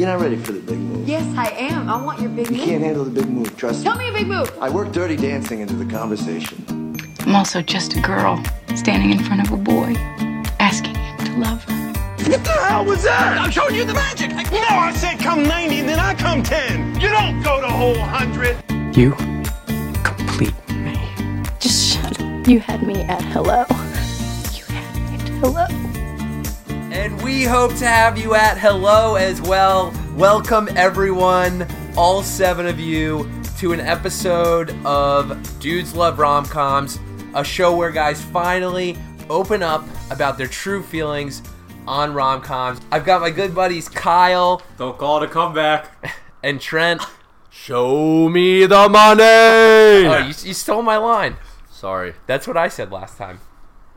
You're not ready for the big move. Yes, I am. I want your big You move. You can't handle the big move, trust Tell me. Tell me a big move. I work dirty dancing into the conversation. I'm also just a girl standing in front of a boy, asking him to love her. What the hell was that? I'm showing you the magic. No, I said come 90, then I come 10. You don't go to whole 100. You complete me. Just shut up. You had me at hello. You had me at hello. And we hope to have you at hello as well. Welcome, everyone, all seven of you, to an episode of Dudes Love Rom Coms, a show where guys finally open up about their true feelings on rom coms. I've got my good buddies Kyle Don't call it a comeback. and Trent. Show me the money. Oh, you, you stole my line. Sorry. That's what I said last time.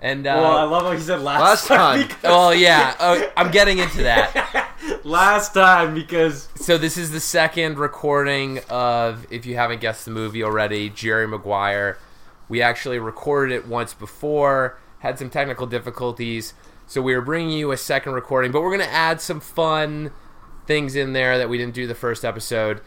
And, uh, well, I love what he said last, Last time. because- oh, yeah, oh, I'm getting into that. last time because So this is the second recording of, if you haven't guessed the movie already, Jerry Maguire. We actually recorded it once before, had some technical difficulties, so we are bringing you a second recording. But we're going to add some fun things in there that we didn't do the first episode.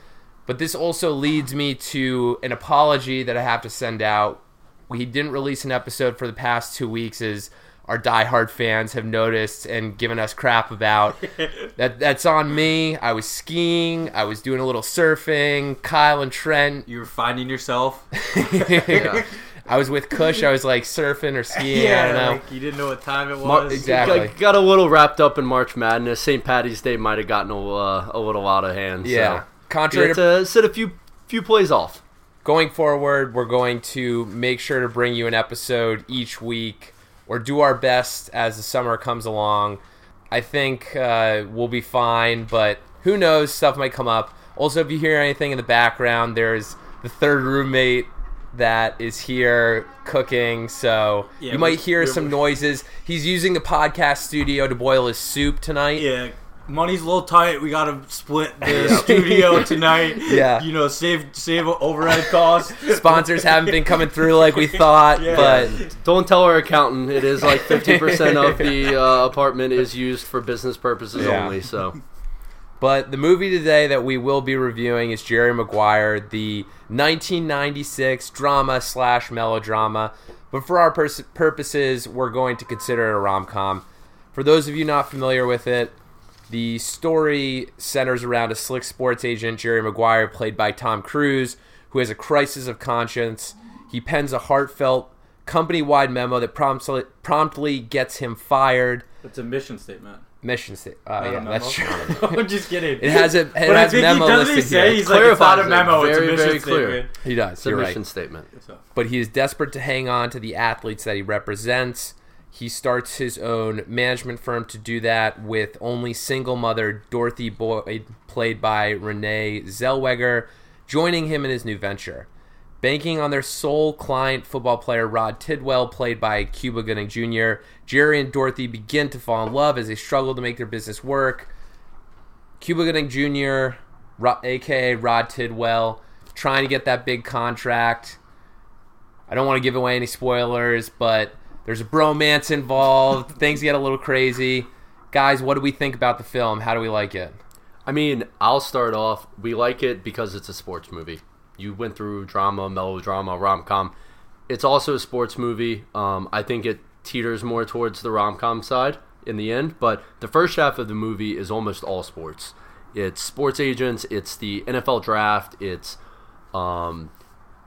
But this also leads me to an apology that I have to send out. We didn't release an episode for the past two weeks, as our diehard fans have noticed and given us crap about. that that's on me. I was skiing. I was doing a little surfing. Kyle and Trent. you were finding yourself. I was with Kush. I was like surfing or skiing. Yeah, I don't know. like you didn't know what time it was. Mar- exactly. Got, got a little wrapped up in March Madness. St. Patty's Day might have gotten a, uh, a little out of hand. Yeah. So. Contrary to to sit a few few plays off. Going forward, we're going to make sure to bring you an episode each week or do our best as the summer comes along. I think uh, we'll be fine, but who knows? Stuff might come up. Also, if you hear anything in the background, there's the third roommate that is here cooking, so Yeah, you might hear some noises. He's using the podcast studio to boil his soup tonight. Yeah, money's a little tight. We gotta split the studio tonight. Yeah. you know, save save overhead costs. Sponsors haven't been coming through like we thought, Yeah. but Don't tell our accountant. It is like 50% of the uh, apartment is used for business purposes Yeah. only. So But the movie today that we will be reviewing is Jerry Maguire, the 1996 drama slash melodrama. But for our pers- purposes, we're going to consider it a rom com. For those of you not familiar with it, the story centers around a slick sports agent, Jerry Maguire, played by Tom Cruise, who has a crisis of conscience. He pens a heartfelt, company wide memo that promptly, promptly gets him fired. It's a mission statement. Mission statement. Uh, not a yeah, memo? that's true. I'm just kidding. It has a- it but has I think memo he doesn't he listed say here. he's like it's not a Clarifies it memo. It's a mission very clear. statement. He does. it's a You're mission right. statement. But he is desperate to hang on to the athletes that he represents. He starts his own management firm to do that with only single mother Dorothy Boyd, played by Renee Zellweger, joining him in his new venture. Banking on their sole client, football player Rod Tidwell, played by Cuba Gooding Jr., Jerry and Dorothy begin to fall in love as they struggle to make their business work. Cuba Gooding Jr., aka Rod Tidwell, trying to get that big contract. I don't want to give away any spoilers, but there's a bromance involved. Things get a little crazy. Guys, what do we think about the film? How do we like it? I mean, I'll start off. We like it because it's a sports movie. You went through drama, melodrama, rom com. It's also a sports movie. Um, I think it teeters more towards the rom com side in the end, but the first half of the movie is almost all sports. It's sports agents, it's the NFL draft, it's um,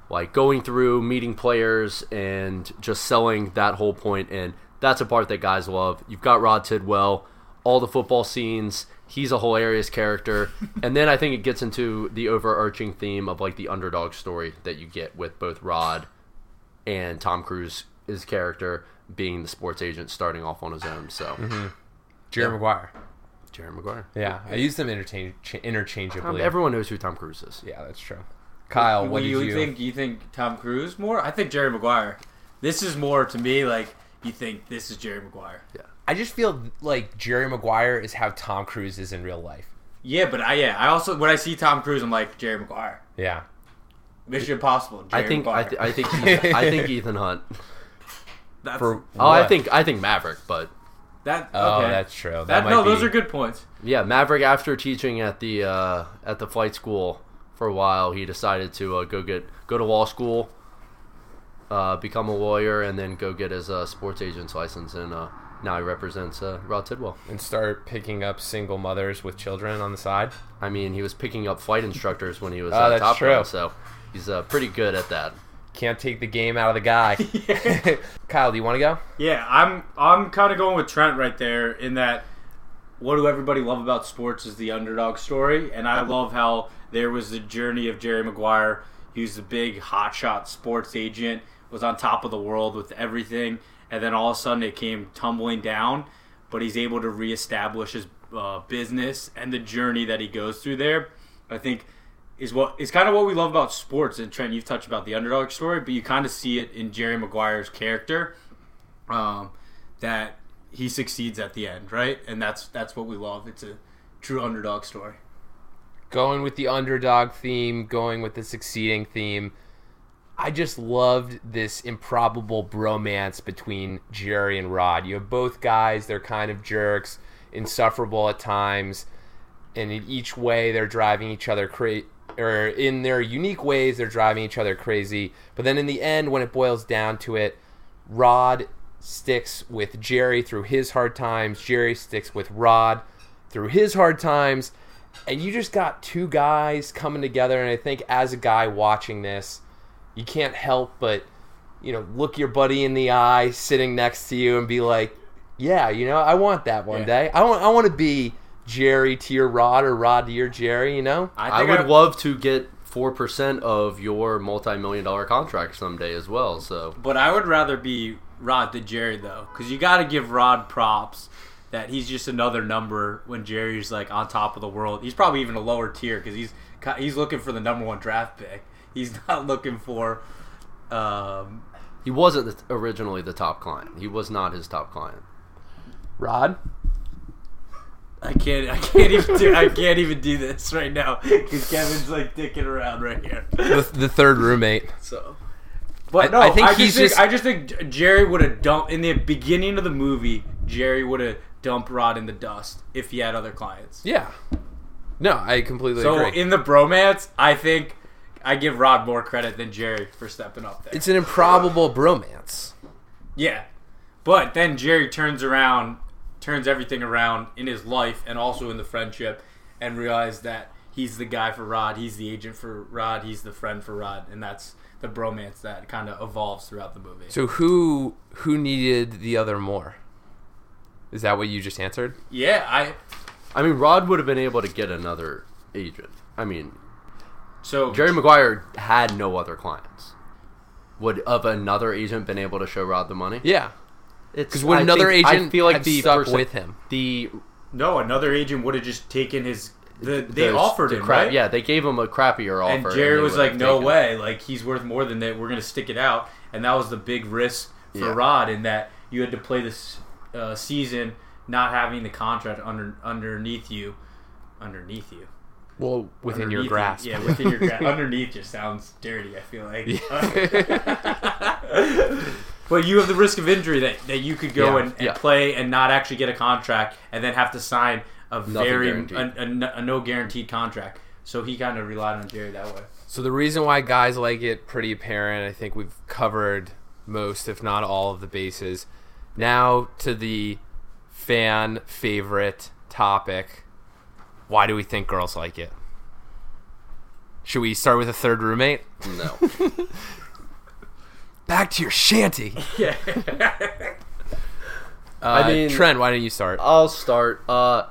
like going through meeting players and just selling that whole point and that's a part that guys love. You've got rod tidwell all the football scenes. He's a hilarious character. And then i think it gets into the overarching theme of like the underdog story that you get with both rod and tom cruise his character being the sports agent starting off on his own so. Mm-hmm. Jerry Maguire. jerry maguire. Yeah, I use them interchange- interchangeably. Everyone knows who tom cruise is. Yeah, that's true. Kyle, what do you, you, think? You think Tom Cruise more? I think Jerry Maguire. This is more to me like you think this is Jerry Maguire. Yeah, I just feel like Jerry Maguire is how Tom Cruise is in real life. Yeah, but I yeah I also when I see Tom Cruise I'm like Jerry Maguire. Yeah. Mission Impossible. Jerry I think I, th- I think I think Ethan Hunt. That's, For Oh, I think I think Maverick, but That Oh, okay. that's true. That, That, might no, those are good points. Yeah, Maverick after teaching at the uh, at the flight school for a while, he decided to uh, go get go to law school, uh, become a lawyer, and then go get his uh, sports agent's license. And uh, now he represents uh, Rod Tidwell. and start picking up single mothers with children on the side. I mean, he was picking up flight instructors when he was Oh, uh, that's top true. Gun, so he's uh, pretty good at that. Can't take the game out of the guy. Kyle, do you want to go? Yeah, I'm I'm kind of going with Trent right there in that what do everybody love about sports is the underdog story, and I love how there was the journey of Jerry Maguire. He was the big hotshot sports agent, was on top of the world with everything, and then all of a sudden it came tumbling down. But he's able to reestablish his uh, business and the journey that he goes through there. I think is what is kind of what we love about sports. And Trent, you've touched about the underdog story, but you kind of see it in Jerry Maguire's character um, that he succeeds at the end, right? And that's that's what we love. It's a true underdog story. Going with the underdog theme, going with the succeeding theme. I just loved this improbable bromance between Jerry and Rod. You have both guys, they're kind of jerks, insufferable at times, and in each way they're driving each other crazy. Or in their unique ways, they're driving each other crazy. But then in the end, when it boils down to it, Rod sticks with Jerry through his hard times. Jerry sticks with Rod through his hard times. And you just got two guys coming together. And I think as a guy watching this, you can't help but, you know, look your buddy in the eye sitting next to you and be like, yeah, you know, I want that one Yeah. day. I want, I want to be Jerry to your Rod or Rod to your Jerry, you know? I, think would love to get four percent of your multi-million dollar contract someday as well. So but I would rather be Rod to Jerry though, because you got to give Rod props that he's just another number when Jerry's like on top of the world. He's probably even a lower tier because he's he's looking for the number one draft pick. He's not looking for. Um, he wasn't the, originally the top client. He was not his top client. Rod? I can't. I can't even do. I can't even do this right now because Kevin's like dicking around right here. The, the third roommate. So, but I- no, I I think think he's just, just- I just think Jerry would have dumped in the beginning of the movie. Jerry would have dumped Rod in the dust if he had other clients. Yeah. No, I completely So agree. in the bromance, I think I give Rod more credit than Jerry for stepping up there. it's an improbable bromance. yeah, but then Jerry turns around, turns everything around in his life and also in the friendship, and realizes that he's the guy for Rod. He's the agent for Rod. He's the friend for Rod, and that's the bromance that kind of evolves throughout the movie. So who who needed the other more? Is that what you just answered? yeah, I I mean, Rod would have been able to get another agent. I mean, so Jerry Maguire had no other clients. Would of another agent been able to show Rod the money? Yeah. It's 'Cause would I another think- I agent feel like the stuck perce- with him? The No, another agent would have just taken his. The, they the- offered the him, crap, right? Yeah, they gave him a crappier offer. And Jerry they was like, "No taken it." way! Like he's worth more than that. We're gonna stick it out." And that was the big risk for Yeah. Rod in that you had to play this uh, season not having the contract under underneath you, underneath you, Well, within your Underneath you. grasp. Yeah, within your grasp. underneath just sounds dirty. I feel like. but you have the risk of injury that, that you could go Yeah, and, and yeah. play and not actually get a contract and then have to sign a very a, a- a no guaranteed contract. So he kind of relied on Jerry that way. So the reason why guys like it pretty apparent. I think we've covered most, if not all, of the bases. Now to the fan favorite topic. Why do we think girls like it? Should we start with a third roommate? No. Back to your shanty. Yeah. Uh, I mean- Trent, why don't you start? I'll start. Uh,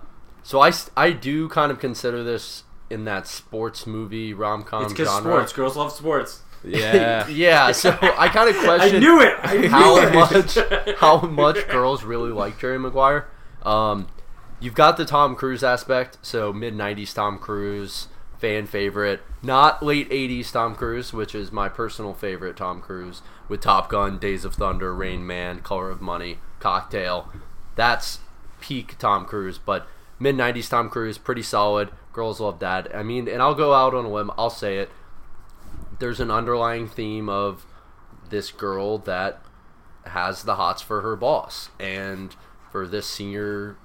so I do kind of consider this in that sports movie rom com It's because genre. sports. Girls love sports. Yeah. yeah, so I kind of question. I knew it. I knew how it. much how much girls really like Jerry Maguire. Um, you've got the Tom Cruise aspect, so mid '90s Tom Cruise fan favorite, not late '80s Tom Cruise, which is my personal favorite Tom Cruise with Top Gun, Days of Thunder, Rain Man, Color of Money, Cocktail. That's peak Tom Cruise, but mid '90s Tom Cruise pretty solid. Girls love that. I mean, and I'll go out on a limb. I'll say it. There's an underlying theme of this girl that has the hots for her boss and for this senior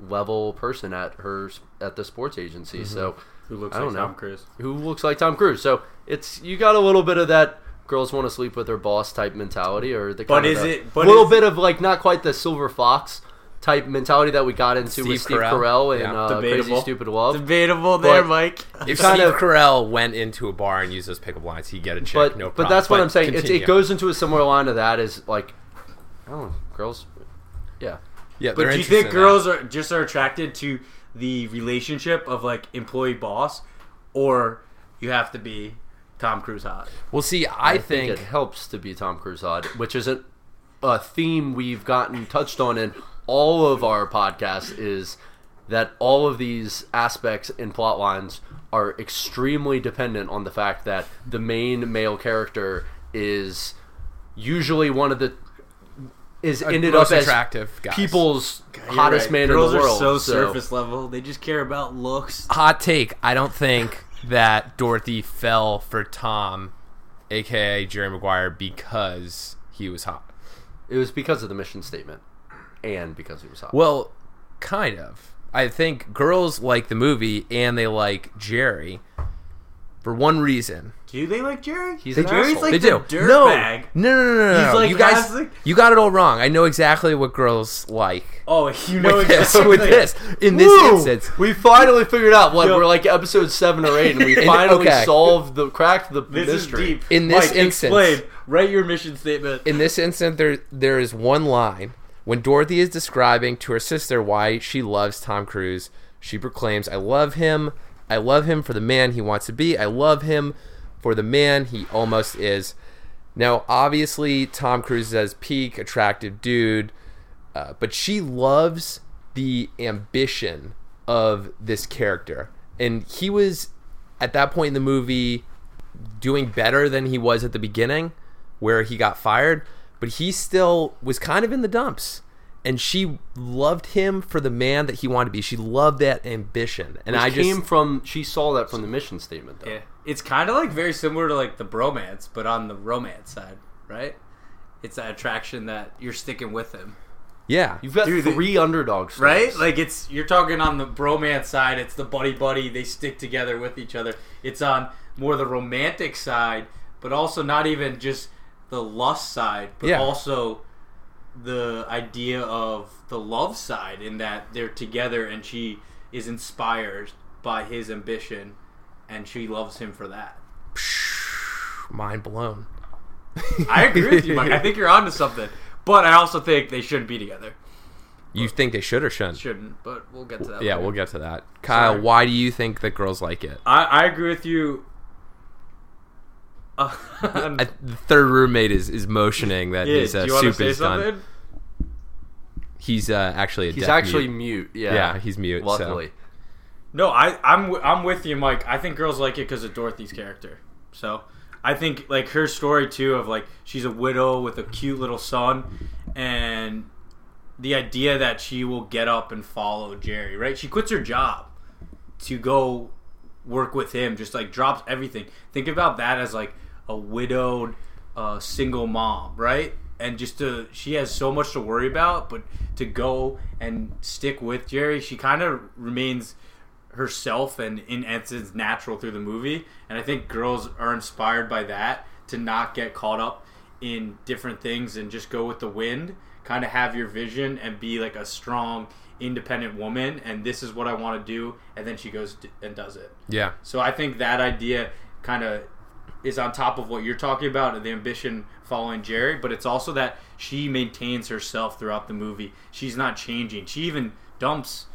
level person at her at the sports agency. Mm-hmm. So Who looks I like don't know Tom Cruise? who looks like Tom Cruise. So it's you got a little bit of that girls want to sleep with their boss type mentality, or the But kind of is the- it- but little is- bit of like not quite the silver fox type mentality that we got into Steve with Steve Carell. Carell and Yeah. uh, Crazy Stupid Love. Debatable there, But- Mike. If kind Steve of- Carell went into a bar and used those pickup lines, he'd get a check. but no but problem. that's what I'm saying. It's, it goes into a similar line of that. Is like, oh, girls, yeah. Yeah, But do you think girls that. are just are attracted to the relationship of like employee boss, or you have to be Tom Cruise hot? Well, see, I, think, it helps to be Tom Cruise hot, which is a, a theme we've gotten touched on in all of our podcasts. Is that all of these aspects and plot lines are extremely dependent on the fact that the main male character is usually one of the is ended most up as attractive guys. people's You're hottest right. man Girls in the world. are so, so- surface level. They just care about looks. hot take. I don't think that Dorothy fell for Tom, aka Jerry Maguire, because he was hot. It was because of the mission statement, and because he was hot. Well, kind of. I think girls like the movie and they like Jerry for one reason. Do they like Jerry? He's They an Jerry's asshole. like they the do. dirt no. bag. no, no, no, no, no. He's like you guys, has, you got it all wrong. I know exactly what girls like. Oh, you know with this, with this, in this Woo! instance, we finally figured out what Yo. we're like episode seven or eight, and we And- finally okay. solved the cracked the This mystery. is deep. In this Mike, instance- explain. Write your mission statement. in this instant, there there is one line when Dorothy is describing to her sister why she loves Tom Cruise. She proclaims, "I love him. I love him for the man he wants to be. I love him for the man he almost is." Now, obviously, Tom Cruise is a peak attractive dude, uh, but she loves the ambition of this character, and he was at that point in the movie doing better than he was at the beginning where he got fired but he still was kind of in the dumps and she loved him for the man that he wanted to be she loved that ambition and Which i just came from she saw that from the mission statement though. Yeah, it's kind of like very similar to like the bromance, but on the romance side, right? It's that attraction that you're sticking with him, yeah You've got Dude, three underdog stories. right? Like it's you're talking on the bromance side. It's the buddy buddy. They stick together with each other. It's on more the romantic side, but also not even just the lust side, but Yeah. also the idea of the love side in that they're together and she is inspired by his ambition and she loves him for that. mind blown I agree with you, Mike. I think you're onto something. But I also think they shouldn't be together. you think they should or shouldn't Shouldn't, but we'll get to that. yeah later. we'll get to that kyle Sorry. why do you think that girls like it I, I agree with you. Uh, I, the third roommate is, is motioning that yeah, his uh, do you soup say is done something? he's uh, actually a He's deaf actually mute. mute. Yeah. Yeah, he's mute, so- No, I, I'm wi- I'm with you, Mike. I think girls like it because of Dorothy's character. So I think like her story too of like she's a widow with a cute little son, and the idea that she will get up and follow Jerry. Right? She quits her job to go work with him. Just like drops everything. Think about that as like a widowed uh, single mom, right? And just to she has so much to worry about, but to go and stick with Jerry, she kind of remains herself and in essence natural through the movie. And i think girls are inspired by that to not get caught up in different things and just go with the wind. Kind of have your vision and be like a strong independent woman and this is what i want to do and then she goes and does it. Yeah. So i think that idea kind of is on top of what you're talking about the ambition following Jerry, but it's also that she maintains herself throughout the movie. She's not changing. She even dumps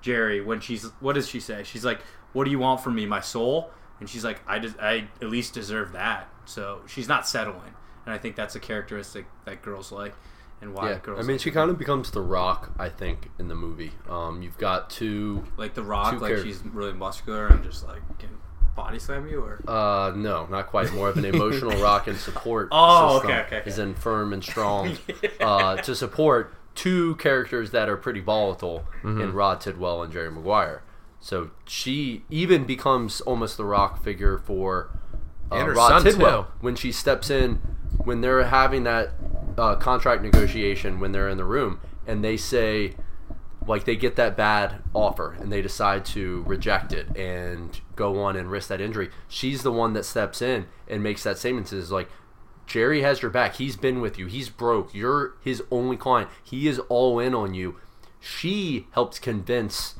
Jerry when she's what does she say? She's like, "What do you want from me, my soul?" And she's like, "I des- I at least deserve that." So she's not settling, and I think that's a characteristic that girls like, and why Yeah. girls. I mean, like she it. kind of becomes the rock, I think, in the movie. Um, you've got two. like the Rock, like she's really muscular and just like can body slam you, or Uh, no, not quite. More of an emotional rock and support. Oh, system okay, okay, okay. Is in firm and strong uh, to support two characters that are pretty volatile Mm-hmm. in Rod Tidwell and Jerry Maguire. So she even becomes almost the rock figure for uh, And her Rod son, Tidwell too. when she steps in when they're having that uh, contract negotiation when they're in the room and they say like they get that bad offer and they decide to reject it and go on and risk that injury. She's the one that steps in and makes that statement says like Jerry has your back. He's been with you. He's broke. You're his only client. He is all in on you. She helps convince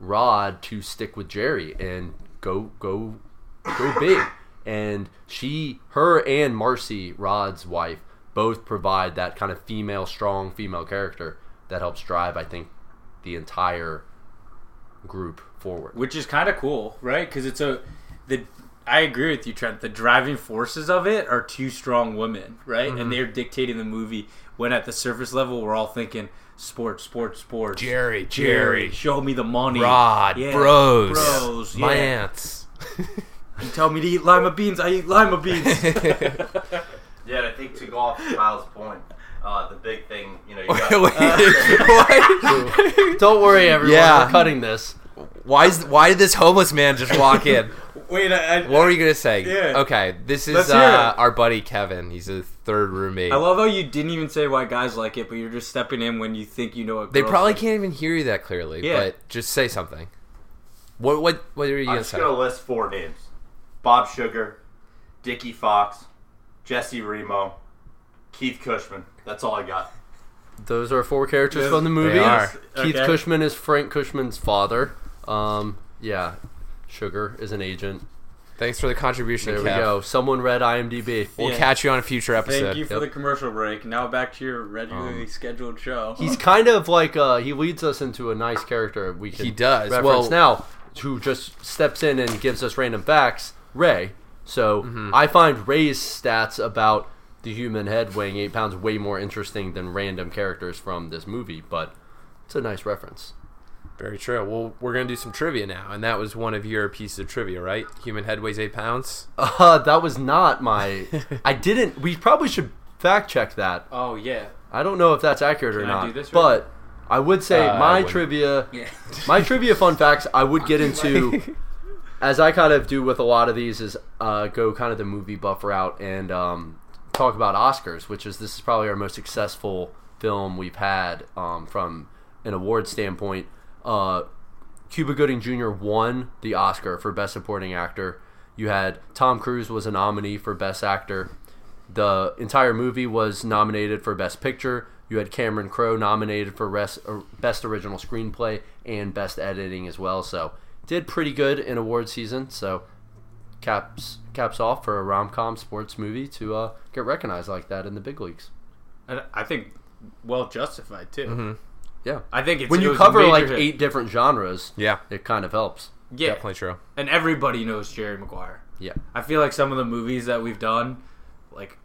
Rod to stick with Jerry and go go go big. And she her and Marcy, Rod's wife, both provide that kind of female strong female character that helps drive I think the entire group forward. which is kind of cool, right? Because it's a the. I agree with you, Trent. The driving forces of it are two strong women, right? Mm-hmm. And they're dictating the movie. When at the surface level, we're all thinking sports, sports, sports. Jerry, Jerry, Jerry, show me the money. Rod, Yeah, bros, bros. my yeah. aunts. You tell me to eat lima beans, I eat lima beans. Yeah, I think to go off Kyle's point, uh, the big thing, you know, you got, What? Don't worry everyone, Yeah. we're cutting this. why is why did this homeless man just walk in? Wait, I, I, What were you gonna say? Yeah. Okay, this is uh, our buddy Kevin. He's a third roommate. I love how you didn't even say why guys like it, but you're just stepping in when you think you know what. they probably like. can't even hear you that clearly. Yeah. But just say something. What what what are you I'm gonna just say? gonna list four names: Bob Sugar, Dickie Fox, Jesse Remo, Keith Cushman. That's all I got. Those are four characters Yes, from the movie. they are. Keith Okay. Cushman is Frank Cushman's father. Um, yeah, Sugar is an agent. Thanks for the contribution. There we Kev. go. Someone read IMDb. We'll Yeah. catch you on a future episode. Thank you for Yep. the commercial break. Now back to your regularly scheduled show. He's kind of like uh, he leads us into a nice character. We can He does. reference Well- now who just steps in and gives us random facts. Ray. So Mm-hmm. I find Ray's stats about the human head weighing eight pounds way more interesting than random characters from this movie. But it's a nice reference. Very true. Well, we're gonna do some trivia now, and that was one of your pieces of trivia, right? Human head weighs eight pounds. Uh, that was not my. I didn't. We probably should fact check that. oh yeah. I don't know if that's accurate or Can I not. do this right but I would say Uh, my trivia, Yeah. my trivia fun facts. I would get into, as I kind of do with a lot of these, is uh, go kind of the movie buff route and um, talk about Oscars, which is this is probably our most successful film we've had um, from an award standpoint. Uh, Cuba Gooding Jr. won the Oscar for Best Supporting Actor. You had Tom Cruise was a nominee for Best Actor. The entire movie was nominated for Best Picture. You had Cameron Crowe nominated for res- Best Original Screenplay and Best Editing as well. So did pretty good in award season. So caps caps off for a rom com sports movie to uh, get recognized like that in the big leagues. And I think well justified too. Yeah, I think it's when you was cover like hit. eight different genres, Yeah, it kind of helps. yeah, definitely true. and everybody knows Jerry Maguire. Yeah. I feel like some of the movies that we've done, like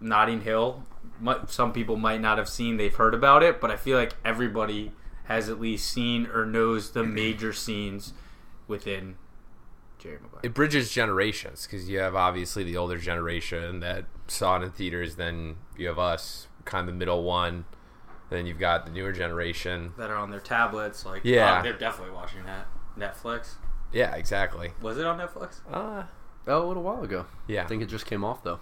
Notting Hill, might, some people might not have seen. They've heard about it, but I feel like everybody has at least seen or knows the major scenes within Jerry Maguire. It bridges generations because you have obviously the older generation that saw it in theaters. Then you have us, kind of the middle one. Then you've got the newer generation. that are on their tablets, like Yeah. oh, they're definitely watching that. Netflix Yeah, exactly. was it on Netflix? Uh, Oh, a little while ago. yeah. I think it just came off though.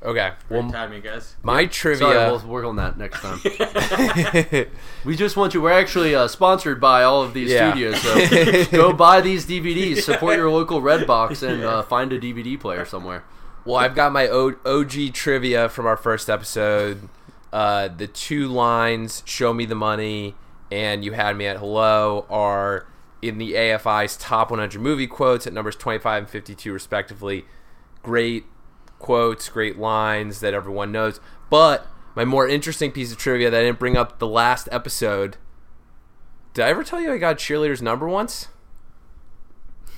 Okay. Great Well, timing, guys. my Sorry, trivia. we'll work on that next time. we just want you. We're actually uh, sponsored by all of these Yeah. studios, so go buy these DVDs. Support your local Redbox and uh, find a DVD player somewhere. Well, I've got my OG trivia from our first episode. Uh, the two lines, show me the money, and you had me at hello, are in the AFI's top 100 movie quotes at numbers 25 and 52, respectively. Great quotes, great lines that everyone knows. But my more interesting piece of trivia that I didn't bring up the last episode. Did I ever tell you I got cheerleader's number once?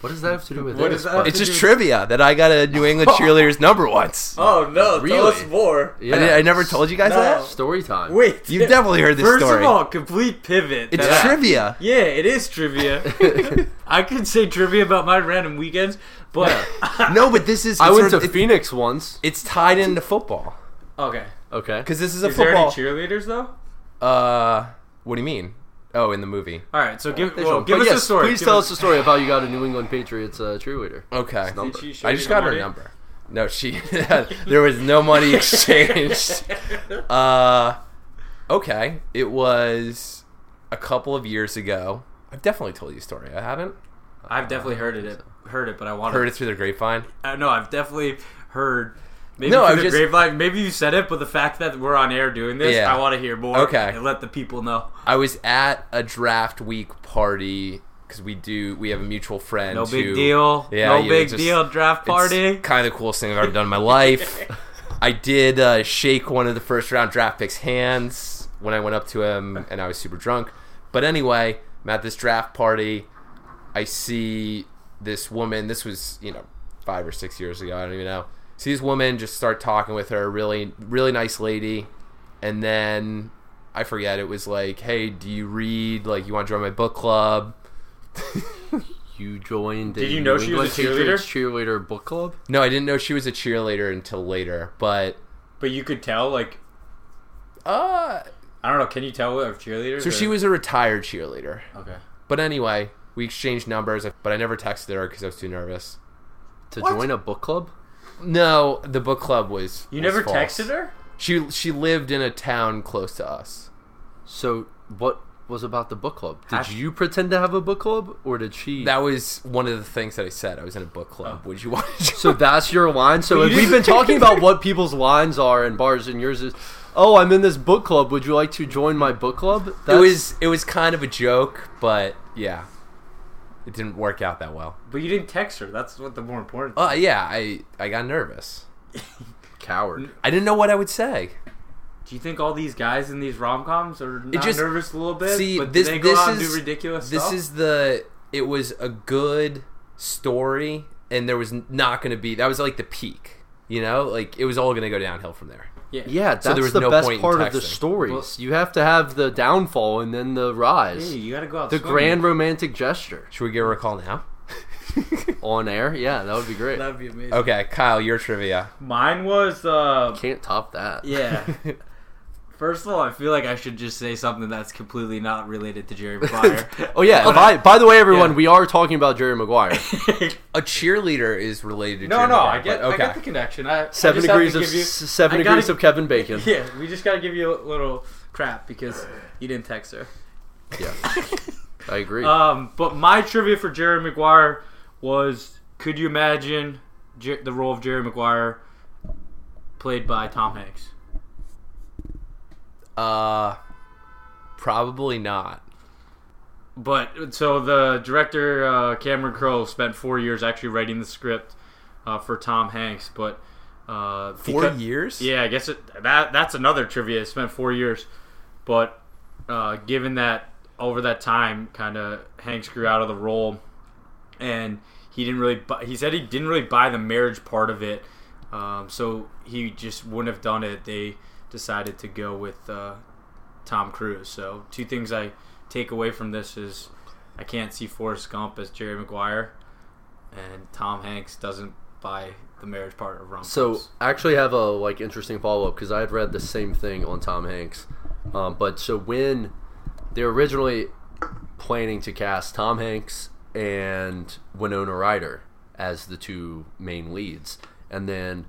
What does that have to do with What this? that It's just trivia that I got a New England cheerleader's number once. Oh no! Really? Tell us more. Yeah. I, did- I never told you guys No. that. Story time. Wait, You've definitely heard this First story. of all, complete pivot. It's that- trivia. Yeah, it is trivia. I could say trivia about my random weekends, but No, but this is. I went sort to of- Phoenix once. It's tied into football okay. Okay. because this is a Is there any football. cheerleaders though? uh, what do you mean? Oh, in the movie. All right, so give They well, give us yes, a story. Please Give tell us a story of how you got a New England Patriots uh, cheerleader. Okay. number. Did she show I just the got her number. No, she. there was no money exchanged. uh, Okay, it was a couple of years ago. I've definitely told you a story. I haven't I've definitely heard it. Heard it, but I want to. heard it through the grapevine. Uh, no, I've definitely heard. Maybe No, I was just- grapevine. Maybe you said it, but the fact that we're on air doing this, Yeah. I want to hear more. Okay. and let the people know. I was at a draft week party because we do we have a mutual friend. No big who- deal. Yeah, no big just- deal. Draft party. Kind of the coolest thing I've ever done in my life. I did uh, shake one of the first round draft picks' hands when I went up to him, and I was super drunk. But anyway, I'm at this draft party. I see this woman. This was you know five or six years ago. I don't even know. See this woman just start talking with her. Really, really nice lady. And then I forget. It was like, hey, do you read? Like, you want to join my book club? You joined. Did you know New she was a cheerleader? Cheerleader book club? No, I didn't know she was a cheerleader until later. But But you could tell, like, uh, I don't know. Can you tell if cheerleaders? so or- she was a retired cheerleader. okay. But anyway, we exchanged numbers, but I never texted her because I was too nervous. To What? join a book club? No, the book club was. You was never false. texted her? She she lived in a town close to us. So what was about the book club? Did Hash- you pretend to have a book club, or did she? That was one of the things that I said. I was in a book club. Oh. Would you want to? so that's your line. So if we've been talking about what people's lines are in bars, and yours is, "Oh, I'm in this book club. Would you like to join my book club?" it was it was kind of a joke, but yeah, it didn't work out that well. But you didn't text her. That's what the more important. Uh, yeah, I I got nervous. coward. I didn't know what I would say. Do you think all these guys in these rom coms are not just- nervous a little bit? See, but this they go this out is and do ridiculous this stuff? is the it was a good story, and there was not going to be that was like the peak. You know, like it was all going to go downhill from there. yeah. Yeah, that's So there was the no best point in part of the stories. Well- you have to have the downfall and then the rise. Hey, you gotta go out. the swimming. grand romantic gesture Should we give her a call now? on air. Yeah, that would be great. That'd be amazing. Okay, Kyle, your trivia. Mine was uh Can't top that. yeah. First of all, I feel like I should just say something that's completely not related to Jerry Maguire. Oh yeah. By, by the way, everyone, Yeah. we are talking about Jerry Maguire. A cheerleader is related to no, Jerry no, Maguire, I get, but I okay. get the connection. I, I Seven just have to degrees of give you- s- seven I gotta- degrees of Kevin Bacon. Yeah, we just gotta give you a little crap because you didn't text her. Yeah, I agree. Um, but my trivia for Jerry Maguire was: Could you imagine Jer- the role of Jerry Maguire played by Tom Hanks? Uh, probably not. But so the director uh, Cameron Crowe spent four years actually writing the script uh, for Tom Hanks, but uh, Four because- years? Yeah, I guess it, that that's another trivia. It spent four years, but uh, given that over that time, kind of Hanks grew out of the role, and he didn't really. Bu- he said he didn't really buy the marriage part of it, um, so he just wouldn't have done it. They decided to go with uh, Tom Cruise. So two things I take away from this is I can't see Forrest Gump as Jerry Maguire, and Tom Hanks doesn't buy the marriage part of rom So I actually have a like interesting follow up because I had read the same thing on Tom Hanks. Um, but so when they were originally planning to cast Tom Hanks and Winona Ryder as the two main leads, and then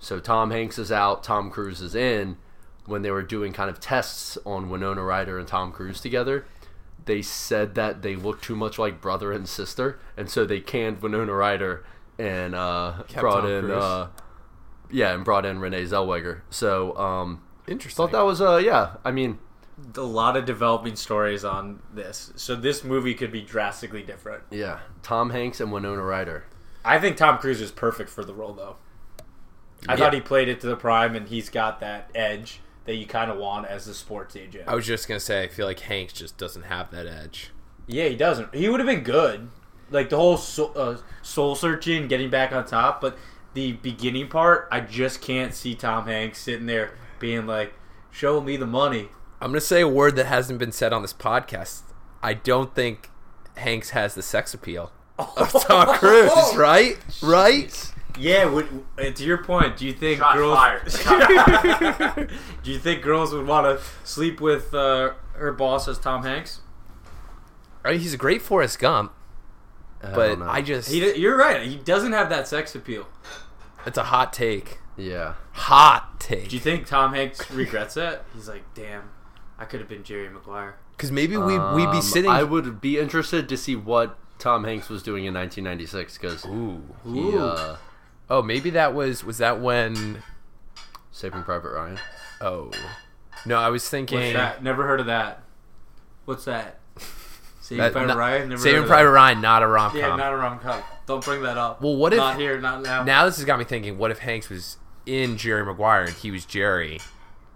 so Tom Hanks is out, Tom Cruise is in. When they were doing kind of tests on Winona Ryder and Tom Cruise together, they said that they looked too much like brother and sister, and so they canned Winona Ryder and uh, brought Tom in, uh, yeah, and brought in Renee Zellweger. So um, Interesting. thought that was, uh, yeah, I mean, a lot of developing stories on this. So this movie could be drastically different. yeah, Tom Hanks and Winona Ryder. I think Tom Cruise is perfect for the role, though. I Yeah. thought he played it to the prime, and he's got that edge that you kind of want as a sports agent. I was just gonna say, I feel like Hanks just doesn't have that edge. yeah, he doesn't. He would have been good, like the whole soul, uh, soul searching, getting back on top. But the beginning part, I just can't see Tom Hanks sitting there being like, "Show me the money." I'm gonna say a word that hasn't been said on this podcast. I don't think Hanks has the sex appeal of Tom Cruise. Right? Right? Yeah, would, uh, to your point, do you think Shots girls? fired. do you think girls would want to sleep with uh, her boss as Tom Hanks? I mean, he's a great Forrest Gump, I but don't. I just He, you're right. He doesn't have that sex appeal. it's a hot take. yeah. Hot take. Do you think Tom Hanks regrets it? He's like, damn, I could have been Jerry Maguire. Because maybe we we'd be Um, sitting. I would be interested to see what Tom Hanks was doing in 1996 because Ooh. he uh, Oh, maybe that was was that when? Saving Private Ryan. Oh, no, I was What's thinking. that? Never heard of that. What's that? Saving that- Private not- Ryan. Never Saving heard Private that. Ryan, not a rom com. Yeah, not a rom com. Don't bring that up. Well, what if- not here, not now? now this has got me thinking. What if Hanks was in Jerry Maguire and he was Jerry,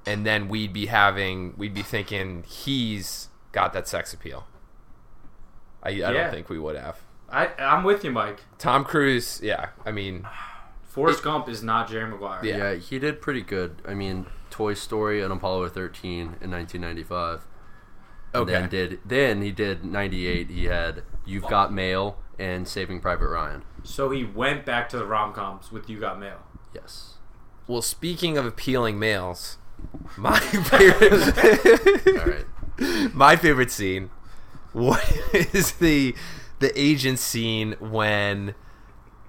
and then we'd be having we'd be thinking he's got that sex appeal. I, I Yeah. don't think we would have. I I'm with you, Mike. Tom Cruise, yeah. I mean, Forrest Gump is not Jerry Maguire. Yeah. Yeah. he did pretty good. I mean, Toy Story and Apollo 13 in 1995. And okay. Then did then he did 98. He had You've Got Mail and Saving Private Ryan. So he went back to the rom coms with You Got Mail. Yes. Well, speaking of appealing males, my favorite, All right. my favorite scene what is the the agent scene when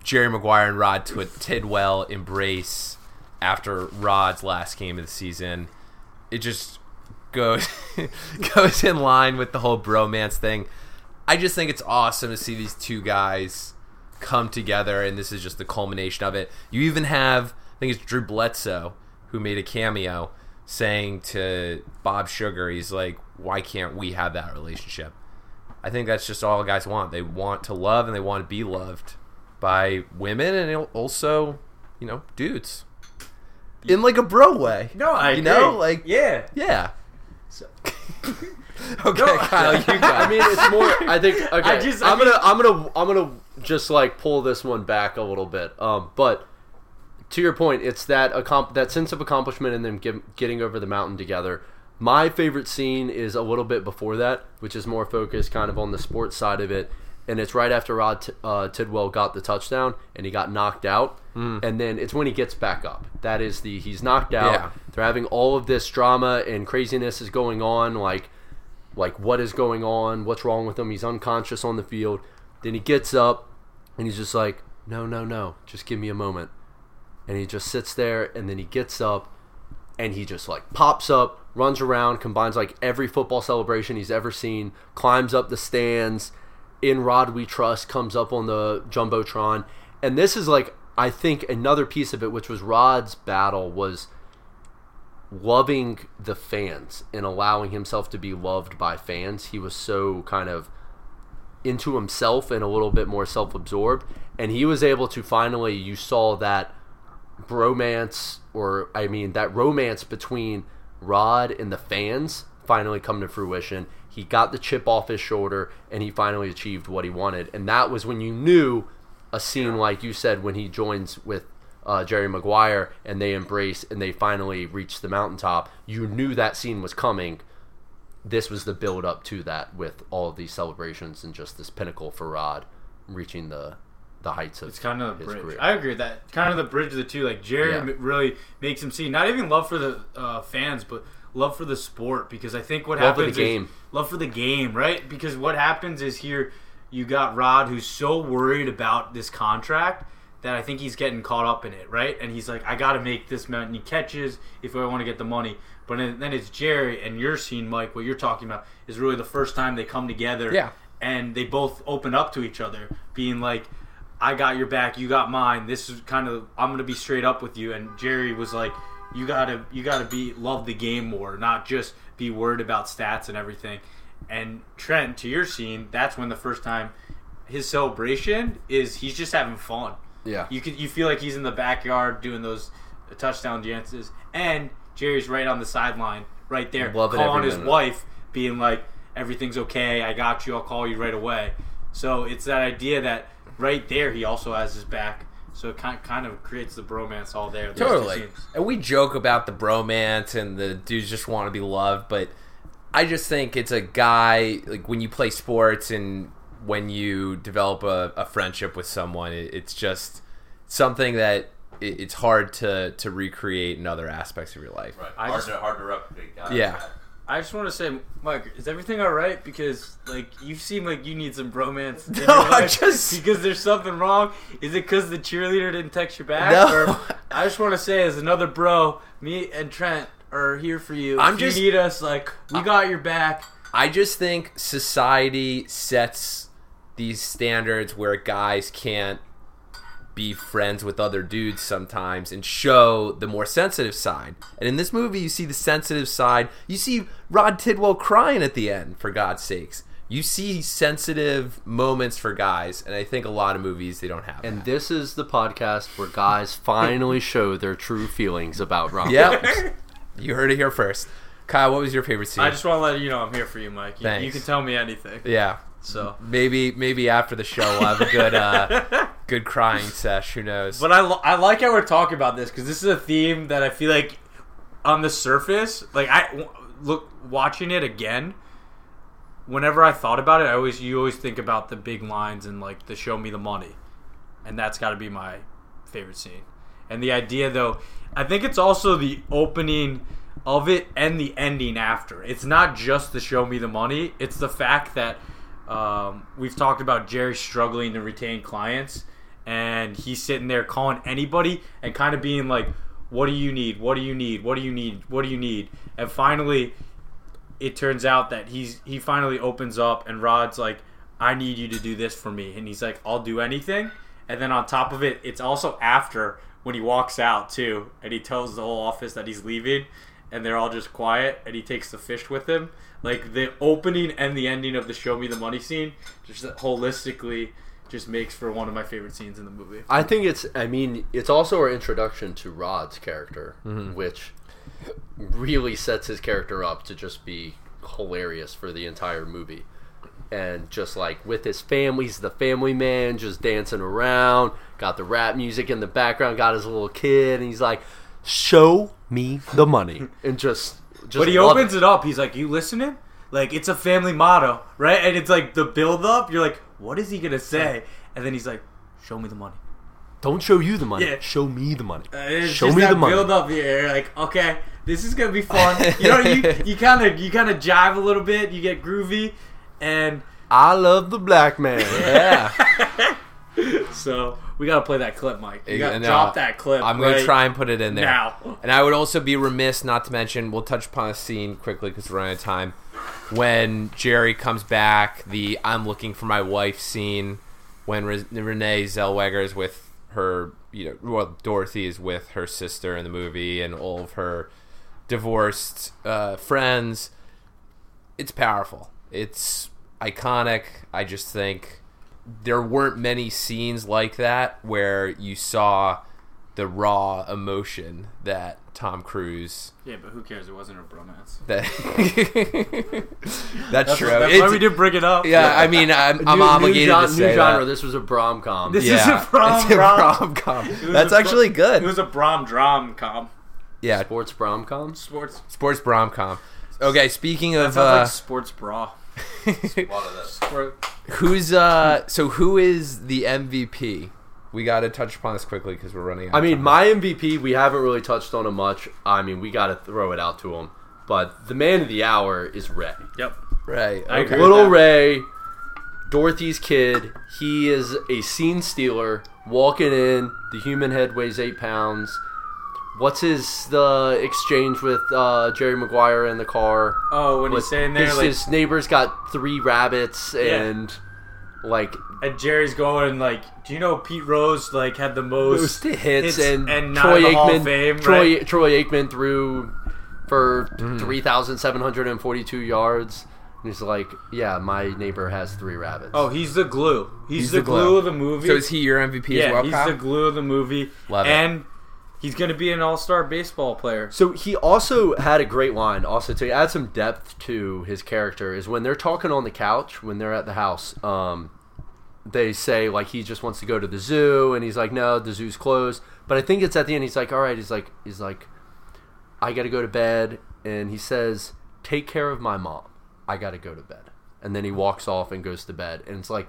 Jerry Maguire and Rod Tidwell embrace after Rod's last game of the season. It just goes goes in line with the whole bromance thing. I just think it's awesome to see these two guys come together, and this is just the culmination of it. You even have, I think it's Drew Bledsoe who made a cameo saying to Bob Sugar, he's like, "Why can't we have that relationship?" I think that's just all guys want. They want to love and they want to be loved by women and also, you know, dudes. In like a bro way. No, I you know, like yeah. yeah. okay, Kyle, you got. I mean, it's more. I think. Okay, I just- I I'm gonna, I'm gonna, I'm gonna just like pull this one back a little bit. Um, but to your point, it's that accom- that sense of accomplishment and them get, getting over the mountain together. My favorite scene is a little bit before that, which is more focused kind of on the sports side of it, and it's right after Rod T- uh, Tidwell got the touchdown and he got knocked out, and then it's when he gets back up. That is the he's knocked out. Yeah. They're having all of this drama and craziness is going on, like like what is going on, what's wrong with him. He's unconscious on the field. Then he gets up and he's just like, no, no, no, just give me a moment. And he just sits there and then he gets up and he just like pops up, runs around, combines like every football celebration he's ever seen, climbs up the stands, in Rod We Trust comes up on the Jumbotron. And this is like I think another piece of it, which was Rod's battle, was loving the fans and allowing himself to be loved by fans. He was so kind of into himself and a little bit more self-absorbed and he was able to finally you saw that bromance or I mean that romance between Rod and the fans finally come to fruition. He got the chip off his shoulder and he finally achieved what he wanted. And that was when you knew a scene like you said when he joins with uh, Jerry Maguire and they embrace and they finally reach the mountaintop. You knew that scene was coming. This was the build up to that with all of these celebrations and just this pinnacle for Rod reaching the the heights of It's kind of the bridge. career. I agree with that. Kind of the bridge of the two. Like Jerry Yeah. really makes him see not even love for the uh, fans, but love for the sport. Because I think what Love for the happens game. is love for the game, right? Because what happens is here you got Rod who's so worried about this contract that I think he's getting caught up in it, right? And he's like, I got to make this many catches if I want to get the money. But then then it's Jerry and you're seeing Mike. What you're talking about is really the first time they come together Yeah. and they both open up to each other, being like, "I got your back, you got mine. This is kind of I'm gonna be straight up with you." And Jerry was like, "You gotta you gotta be love the game more, not just be worried about stats and everything." And Trent, to your scene, that's when the first time his celebration is he's just having fun. Yeah. You could you feel like he's in the backyard doing those touchdown dances, and Jerry's right on the sideline, right there, calling his minute. wife, being like, "Everything's okay. I got you. I'll call you right away." So it's that idea that right there he also has his back. So it kind kind of creates the bromance all there. Totally. scenes. And we joke about the bromance and the dudes just want to be loved, but I just think it's a guy like when you play sports and when you develop a, a friendship with someone, it, it's just something that it, it's hard to to recreate in other aspects of your life. Right. I hard, just- to, hard to replicate. guys. Yeah. I just want to say, Mike, is everything all right? Because like you seem like you need some bromance. No, I just- because there's something wrong. Is it because the cheerleader didn't text you back? No. Or, I just want to say, as another bro, me and Trent are here for you. I'm if just- you need us, like we got your back. I just think society sets these standards where guys can't be friends with other dudes sometimes and show the more sensitive side. And in this movie, you see the sensitive side. You see Rod Tidwell crying at the end, for God's sakes. You see sensitive moments for guys, and I think a lot of movies they don't have. And that. this is the podcast where guys finally show their true feelings about rom Yep. you heard it here first. Kyle, what was your favorite scene? I just want to let you know I'm here for you, Mike. You, you can tell me anything. yeah. So, Maybe maybe after the show we'll have a good uh, good crying sesh. Who knows? but I I like how we're talking about this because this is a theme that I feel like on the surface, like I look watching it again. Whenever I thought about it, I always you always think about the big lines and like the show me the money, and that's got to be my favorite scene. And the idea, though, I think it's also the opening of it and the ending after. It's not just the show me the money. It's the fact that um, we've talked about Jerry struggling to retain clients, and he's sitting there calling anybody and kind of being like, "What do you need? What do you need? What do you need? What do you need?" And finally, it turns out that he's he finally opens up, and Rod's like, "I need you to do this for me," and he's like, "I'll do anything." And then on top of it, it's also after when he walks out too, and he tells the whole office that he's leaving, and they're all just quiet, and he takes the fish with him. Like the opening and the ending of the "Show Me the Money" scene, just holistically, just makes for one of my favorite scenes in the movie. I think it's. I mean, it's also our introduction to Rod's character, Mm-hmm. which really sets his character up to just be hilarious for the entire movie. And just like with his family, he's the family man, just dancing around. Got the rap music in the background. Got his little kid, and he's like, "Show me the money," and just. just But he love opens it. up. He's like, "You listening?" Like it's a family motto, right? And it's like the build up. You're like, "What is he gonna say?" And then he's like, "Show me the money." Don't show you the money. Yeah. Show me the money. Uh, it's show just me that the money. build up here. You're like, okay, this is gonna be fun. You know, you you kind of you kind of jive a little bit. You get groovy, and I love the black man. yeah. so we gotta play that clip, Mike. You gotta No, drop that clip. I'm gonna try and put it in there. now. And I would also be remiss not to mention. We'll touch upon a scene quickly because we're running out of time. When Jerry comes back, the "I'm looking for my wife" scene. When Re- Renee Zellweger is with her, you know, well, Dorothy is with her sister in the movie, and all of her divorced uh, friends. It's powerful. It's iconic. I just think there weren't many scenes like that where you saw the raw emotion that Tom Cruise. Yeah, but who cares? It wasn't a bromance. That that's, That's, true. that's It's- why we did bring it up. yeah, I mean, I'm, I'm New- obligated new, gen- to say new genre. that. This was a brom com. This yeah, is a prom it's a rom. rom-com. That's a pro- actually good. It was a brom drom com yeah, Sports brom com. sports. sports rom-com. Okay, speaking That of sounds uh, like sports bra. Sport- who's uh, so who is the MVP? We got to touch upon this quickly because we're running out. Of time. I of mean, time. my MVP. We haven't really touched on him much. I mean, we got to throw it out to him. But the man of the hour is Ray. Yep. right. I okay. agree. Little that. Ray, Dorothy's kid. He is a scene stealer. Walking in, the human head weighs eight pounds. What's his the exchange with uh, Jerry Maguire in the car? Oh, when he's saying there, his, like, his neighbor's got three rabbits and like and Jerry's going like, do you know Pete Rose like had the most most hits, and, and not Troy in the Hall Aikman. of Fame, Troy right? Troy Aikman threw for Mm-hmm. three thousand seven hundred and forty two yards. And he's like, yeah, my neighbor has three rabbits. Oh, he's the glue. He's, He's the, the glue. glue. of the movie. So is he your MVP yeah, as well, he's Kyle? the glue of the movie. Love it. He's gonna be an all-star baseball player. So he also had a great line. Also to add some depth to his character is when they're talking on the couch when they're at the house. Um, they say like he just wants to go to the zoo, and he's like, no, the zoo's closed. But I think it's at the end. He's like, all right. He's like, he's like, I got to go to bed, and he says, take care of my mom. I got to go to bed, and then he walks off and goes to bed, and it's like.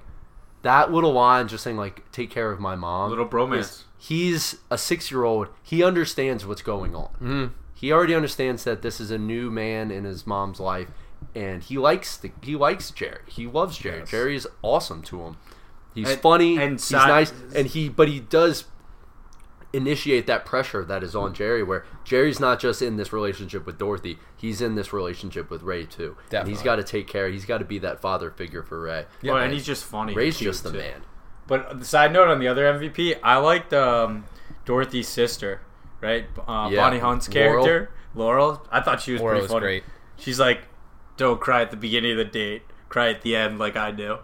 That little line, just saying like, "Take care of my mom." Little bromance. is- He's a six-year-old. He understands what's going on mm-hmm. he already understands that this is a new man in his mom's life and he likes the he likes Jerry. He loves Jerry. Jerry is awesome to him. He's And- funny and he's si- nice and he but he does initiate that pressure that is on Jerry. Where Jerry's not just in this relationship with Dorothy, he's in this relationship with Ray too. And he's Definitely. got to take care. He's got to be that father figure for Ray. Oh, and he's just funny. Ray's just the too. man. But the side note on the other MVP, I liked um, Dorothy's sister, right? Uh, Yeah. Bonnie Hunt's character, Laurel. I thought she was Laurel pretty was funny. great. She's like, "Don't cry at the beginning of the date. Cry at the end, like I do."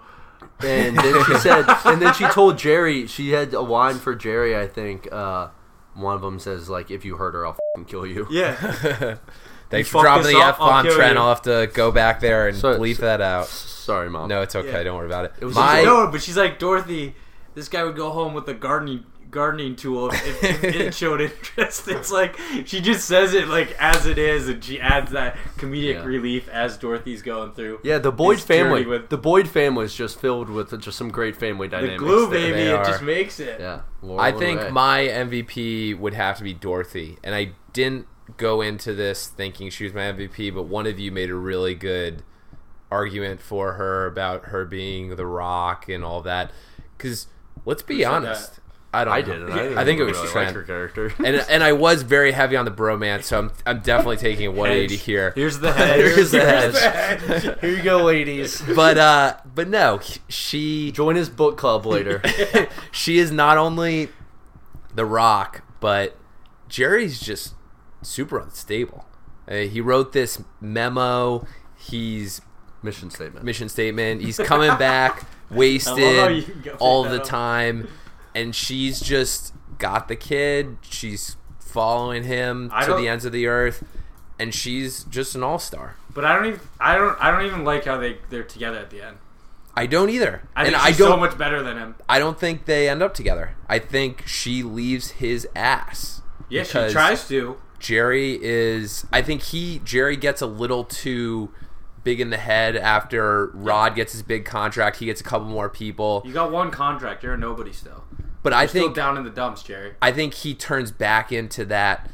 And then she said, and then she told Jerry, she had a line for Jerry, I think. Uh, one of them says, like, if you hurt her, I'll fing kill you. Yeah. Thanks You for dropping the up, F I'll bomb, kill Trent. you. I'll have to go back there and So- bleep so- that out. Sorry, mom. No, it's okay. Yeah. Don't worry about it. It was My, no, but she's like Dorothy. This guy would go home with a gardening gardening tool if, if it showed interest. It's like she just says it like as it is, and she adds that comedic Yeah. relief as Dorothy's going through. Yeah, the Boyd this family. with the Boyd family is just filled with just some great family dynamics. the glue, baby. It are. just makes it. Yeah, Laurel I think Ray. my MVP would have to be Dorothy, and I didn't go into this thinking she was my MVP, but one of you made a really good argument for her about her being the Rock and all that. Because let's be said honest, I don't. I didn't. I, didn't I think it was really Trent. like her character. and and I was very heavy on the bromance, so I'm I'm definitely taking a 180 here. Here's the head. Here's the head. Here you go, ladies. But uh, but no, she Join his book club later. she is not only the Rock, but Jerry's just super unstable. Uh, he wrote this memo. He's Mission statement. mission statement. He's coming back wasted all the up. time, and she's just got the kid. She's following him I to the ends of the earth, and she's just an all star. But I don't even. I don't. I don't even like how they they're together at the end. I don't either, I and think I don't. so much better than him. I don't think they end up together. I think she leaves his ass. Yeah, she tries to. Jerry is. I think he Jerry gets a little too big in the head after Rod gets his big contract. He gets a couple more people, You got one contract. You're a nobody still. but I You're still think down in the dumps, Jerry. I think he turns back into that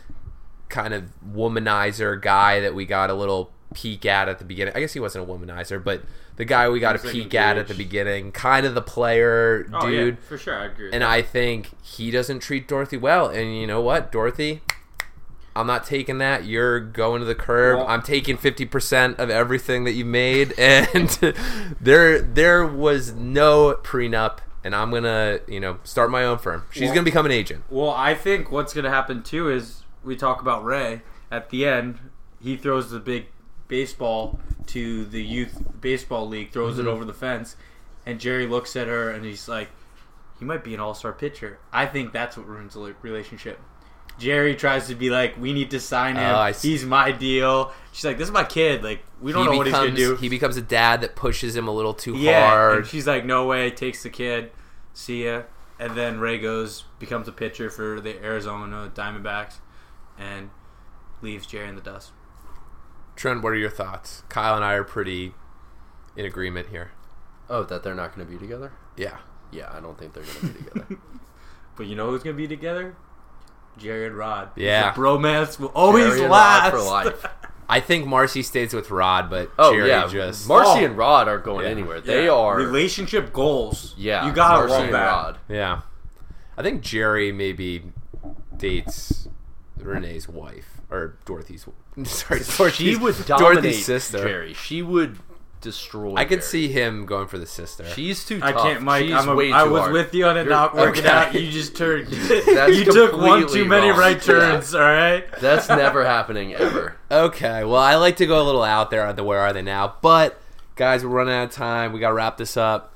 kind of womanizer guy that we got a little peek at at the beginning. I guess he wasn't a womanizer, but the guy we got a He was, like, peek at at the beginning, kind of the player Oh dude. yeah, for sure. I agree. And that. I think he doesn't treat Dorothy well. And you know what, Dorothy? I'm not taking that. You're going to the curb. Well- I'm taking 50% of everything that you made. And there there was no prenup. And I'm going to, you know, start my own firm. She's Well- going to become an agent. Well, I think what's going to happen too is we talk about Ray at the end. He throws the big baseball to the youth baseball league, throws Mm-hmm. it over the fence, and Jerry looks at her and he's like, "He might be an all-star pitcher." I think that's what ruins the relationship. Jerry tries to be like, "We need to sign oh, him. Oh, I see. He's my deal." She's like, "This is my kid. Like, we don't he know what he's gonna do." He becomes a dad that pushes him a little too Yeah, hard. and she's like, "No way!" Takes the kid, see ya, and then Ray goes becomes a pitcher for the Arizona Diamondbacks, and leaves Jerry in the dust. Trent, what are your thoughts? Kyle and I are pretty in agreement here. oh, that they're not going to be together? Yeah. Yeah, I don't think they're going to be together. But you know who's gonna be together? Jerry and Rod. Yeah. the bromance will always Jerry and Rod last for life. I think Marcy stays with Rod, but Oh Jerry yeah, just Marcy Oh. and Rod aren't going Yeah. anywhere. Yeah. They are. relationship goals. Yeah, you gotta Marcy love and that. Rod. Yeah. I think Jerry maybe dates Renee's wife or Dorothy's sorry, Dorothy's, She would dominate Dorothy's sister. Jerry. She would destroy. I could Jerry. see him going for the sister. She's too I can't, Mike. She's I'm a, way I too was hard. with you on it You're- not working okay. out. You just turned. That's you took one completely too many wrong. right turns. All right. That's never happening ever. Okay, well, I like to go a little out there on the where are they now, but guys, we're running out of time. We got to wrap this up.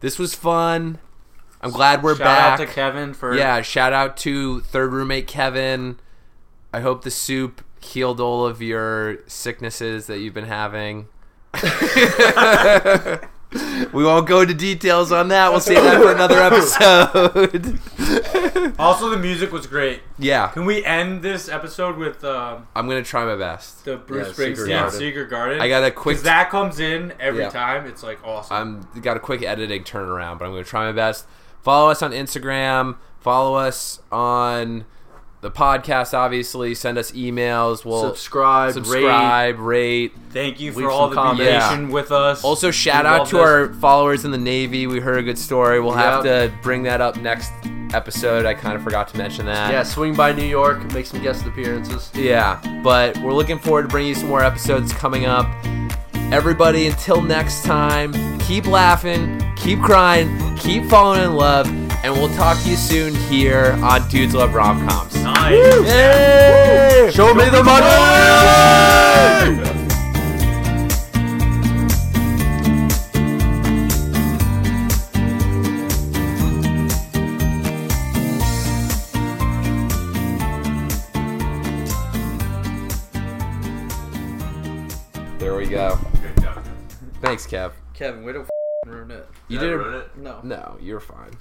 This was fun. I'm glad we're Shout back. out to Kevin for Yeah, shout out to third roommate Kevin. I hope the soup healed all of your sicknesses that you've been having. we won't go into details on that. We'll save that for another episode. Also, the music was great. yeah, Can we end this episode with um, I'm gonna try my best. the Bruce Yeah, Secret Springsteen Garden. Secret Garden? I got a quick. Because that comes in every Yeah. time. It's like awesome. I'm got a quick editing turnaround, but I'm going to try my best. Follow us on Instagram. Follow us on the podcast. Obviously, send us emails. We'll subscribe, subscribe, rate. Thank you for all the comments. patient with us. Also, shout We out to this. our followers in the Navy. We heard a good story. We'll have to bring that up next episode. I kind of forgot to mention that. Yeah, swing by New York, make some guest appearances. Yeah, but we're looking forward to bringing you some more episodes coming up. Everybody, until next time, keep laughing, keep crying, keep falling in love, and we'll talk to you soon here on Dudes Love Rom Coms. Nice. Yay! Show me the money! There we go. Good job. Thanks, Kev. Kevin, way to f- ruin it. You Did I did ruin it. it? No. No, you're fine.